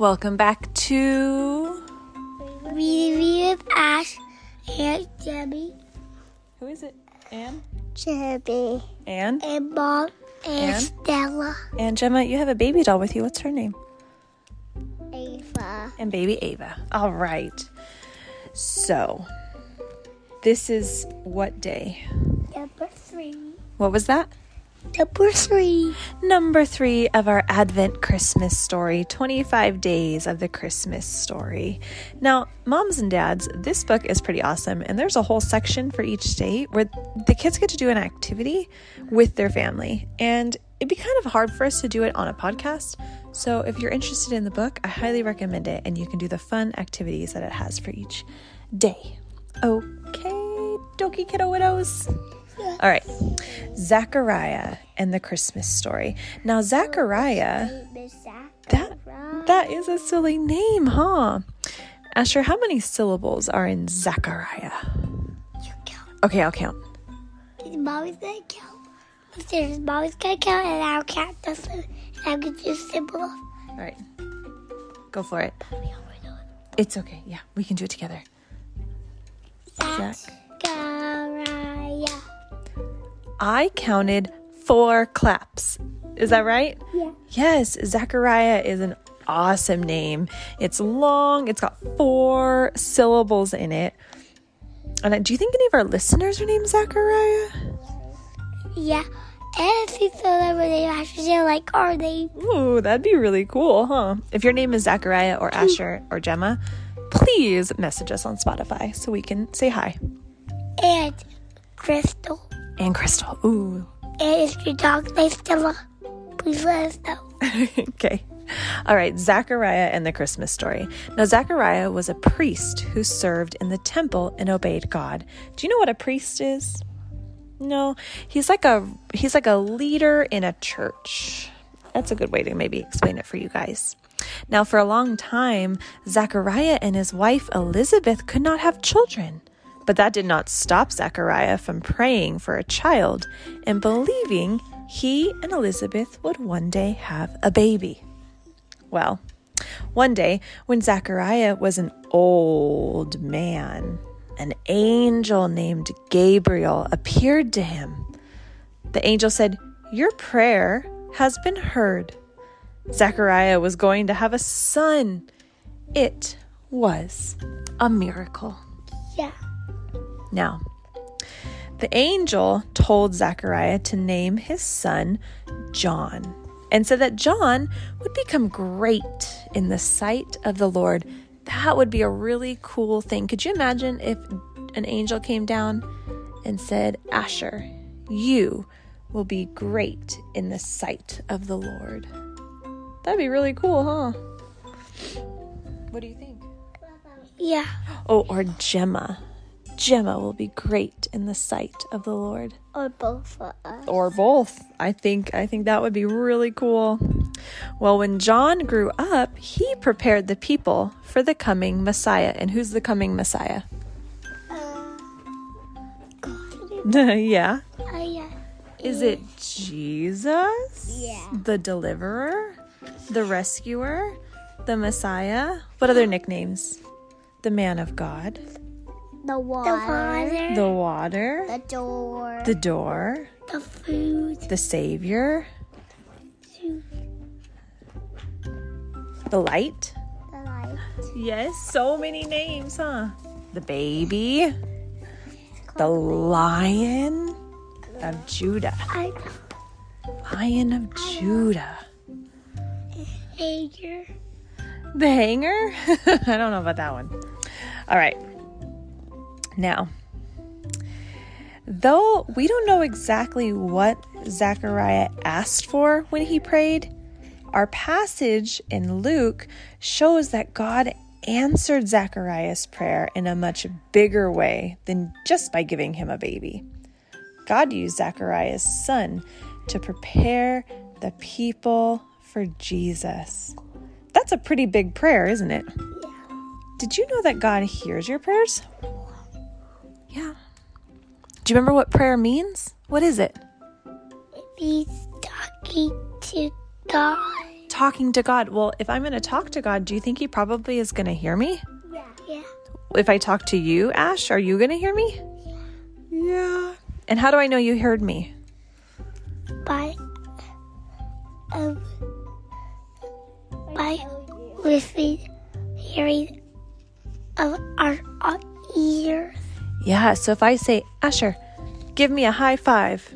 Welcome back to. Reading with Ash and Debbie. Who is it? Anne? Debbie. Anne? And Mom and Ann? Stella. And Gemma, you have a baby doll with you. What's her name? Ava. And baby Ava. All right. So, this is what day? Number three. What was that? Number three. Number three of our Advent Christmas story 25 Days of the Christmas Story. Now, moms and dads, this book is pretty awesome, and there's a whole section for each day where the kids get to do an activity with their family. And it'd be kind of hard for us to do it on a podcast. So, if you're interested in the book, I highly recommend it, and you can do the fun activities that it has for each day. Okay, dokie kiddo widows. All right, Zachariah and the Christmas story. Now, Zachariah, that that is a silly name, huh? Asher, how many syllables are in Zachariah? You count. Okay, I'll count. Mommy's gonna count. Upstairs, Mommy's gonna count, and I'll count the food. And I'm gonna do symbol. All right, go for it. It's okay. Yeah, we can do it together. Zach. Zachariah. I counted four claps. Is that right? Yeah. Yes, Zachariah is an awesome name. It's long, it's got four syllables in it. And do you think any of our listeners are named Zachariah? Yeah. And if you feel that they like our name. Ooh, that'd be really cool, huh? If your name is Zachariah or mm. Asher or Gemma, please message us on Spotify so we can say hi. And Crystal. And Crystal. Ooh. And if your dog's named Stella, please let us know. okay. All right, Zachariah and the Christmas story. Now, Zachariah was a priest who served in the temple and obeyed God. Do you know what a priest is? No, he's like a he's like a leader in a church. That's a good way to maybe explain it for you guys. Now, for a long time, Zachariah and his wife Elizabeth could not have children. But that did not stop Zachariah from praying for a child and believing he and Elizabeth would one day have a baby. Well, one day when Zachariah was an old man, an angel named Gabriel appeared to him. The angel said, Your prayer has been heard. Zachariah was going to have a son. It was a miracle. Now, the angel told Zechariah to name his son John and said that John would become great in the sight of the Lord. That would be a really cool thing. Could you imagine if an angel came down and said, Asher, you will be great in the sight of the Lord? That'd be really cool, huh? What do you think? Yeah. Oh, or Gemma. Gemma will be great in the sight of the Lord. Or both of us. Or both. I think I think that would be really cool. Well, when John grew up, he prepared the people for the coming Messiah. And who's the coming Messiah? Uh, God. yeah. Oh, yeah. Is it Jesus? Yeah. The deliverer? The rescuer? The Messiah? What other nicknames? The man of God? The water. The water. The water? The door. The door? The food. The Savior? The light? The light. Yes, so many names, huh? The baby? The lion of Judah. I Lion of Judah. hanger. The hanger? I don't know about that one. All right. Now, though we don't know exactly what Zechariah asked for when he prayed, our passage in Luke shows that God answered Zechariah's prayer in a much bigger way than just by giving him a baby. God used Zechariah's son to prepare the people for Jesus. That's a pretty big prayer, isn't it? Yeah. Did you know that God hears your prayers? Yeah. Do you remember what prayer means? What is it? He's talking to God. talking to God. Well, if I'm going to talk to God, do you think He probably is going to hear me? Yeah. Yeah. If I talk to you, Ash, are you going to hear me? Yeah. And how do I know you heard me? By um by listening, hearing of our, our ears. Yeah, so if I say, Asher, give me a high five,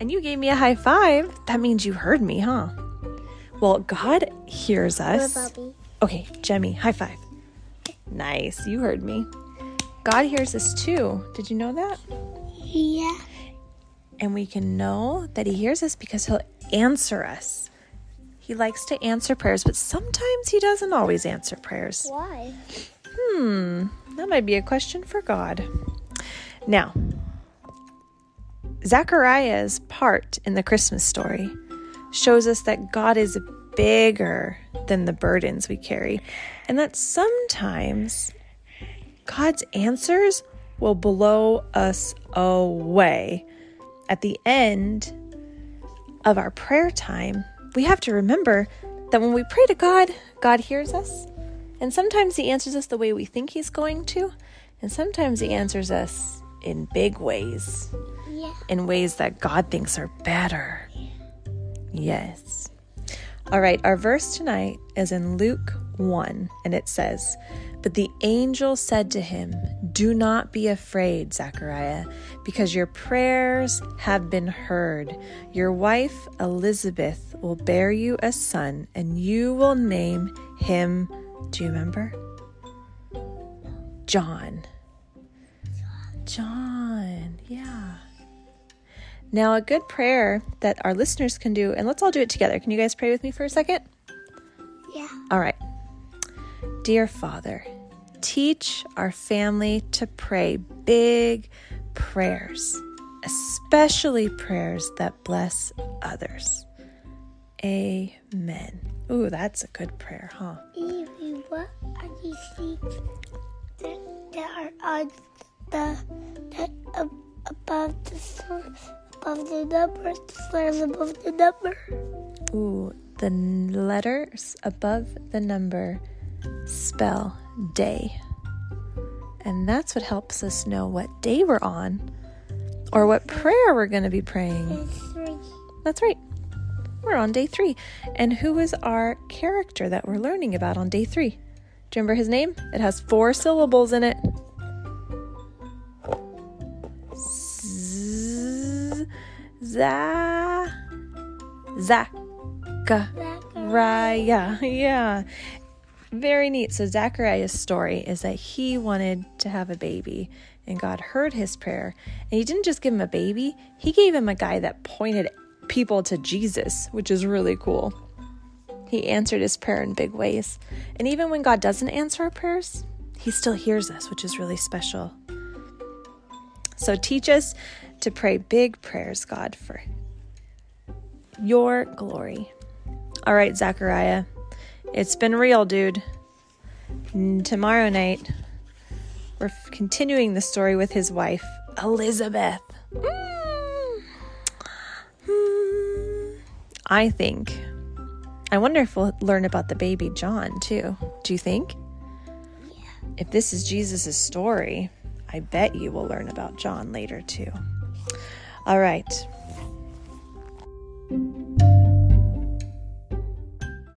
and you gave me a high five, that means you heard me, huh? Well, God hears us. Okay, Jemmy, high five. Nice, you heard me. God hears us too. Did you know that? Yeah. And we can know that He hears us because He'll answer us. He likes to answer prayers, but sometimes He doesn't always answer prayers. Why? Hmm, that might be a question for God. Now, Zachariah's part in the Christmas story shows us that God is bigger than the burdens we carry, and that sometimes God's answers will blow us away. At the end of our prayer time, we have to remember that when we pray to God, God hears us. And sometimes He answers us the way we think He's going to, and sometimes He answers us in big ways, Yeah. in ways that God thinks are better. Yes. All right, our verse tonight is in Luke 1, and it says, But the angel said to him, Do not be afraid, Zechariah, because your prayers have been heard. Your wife Elizabeth will bear you a son, and you will name him, do you remember? John. John, yeah. Now, a good prayer that our listeners can do, and let's all do it together. Can you guys pray with me for a second? Yeah. All right. Dear Father, teach our family to pray big prayers, especially prayers that bless others. Amen. Ooh, that's a good prayer, huh? Evie, what are these things that, that are on the that ab- above the above the number? The letters above the number. Ooh, the letters above the number spell day. And that's what helps us know what day we're on or what prayer we're going to be praying. That's right. We're on day three. And who is our character that we're learning about on day three? Do you remember his name? It has four syllables in it. Z- za- Zachariah. Yeah. Very neat. So, Zachariah's story is that he wanted to have a baby, and God heard his prayer. And he didn't just give him a baby, he gave him a guy that pointed people to Jesus, which is really cool. He answered his prayer in big ways. And even when God doesn't answer our prayers, he still hears us, which is really special. So, teach us to pray big prayers, God, for your glory. All right, Zachariah. It's been real, dude. Tomorrow night, we're continuing the story with his wife, Elizabeth. Mm. Hmm. I think. I wonder if we'll learn about the baby John, too. Do you think? Yeah. If this is Jesus' story, I bet you will learn about John later, too. All right.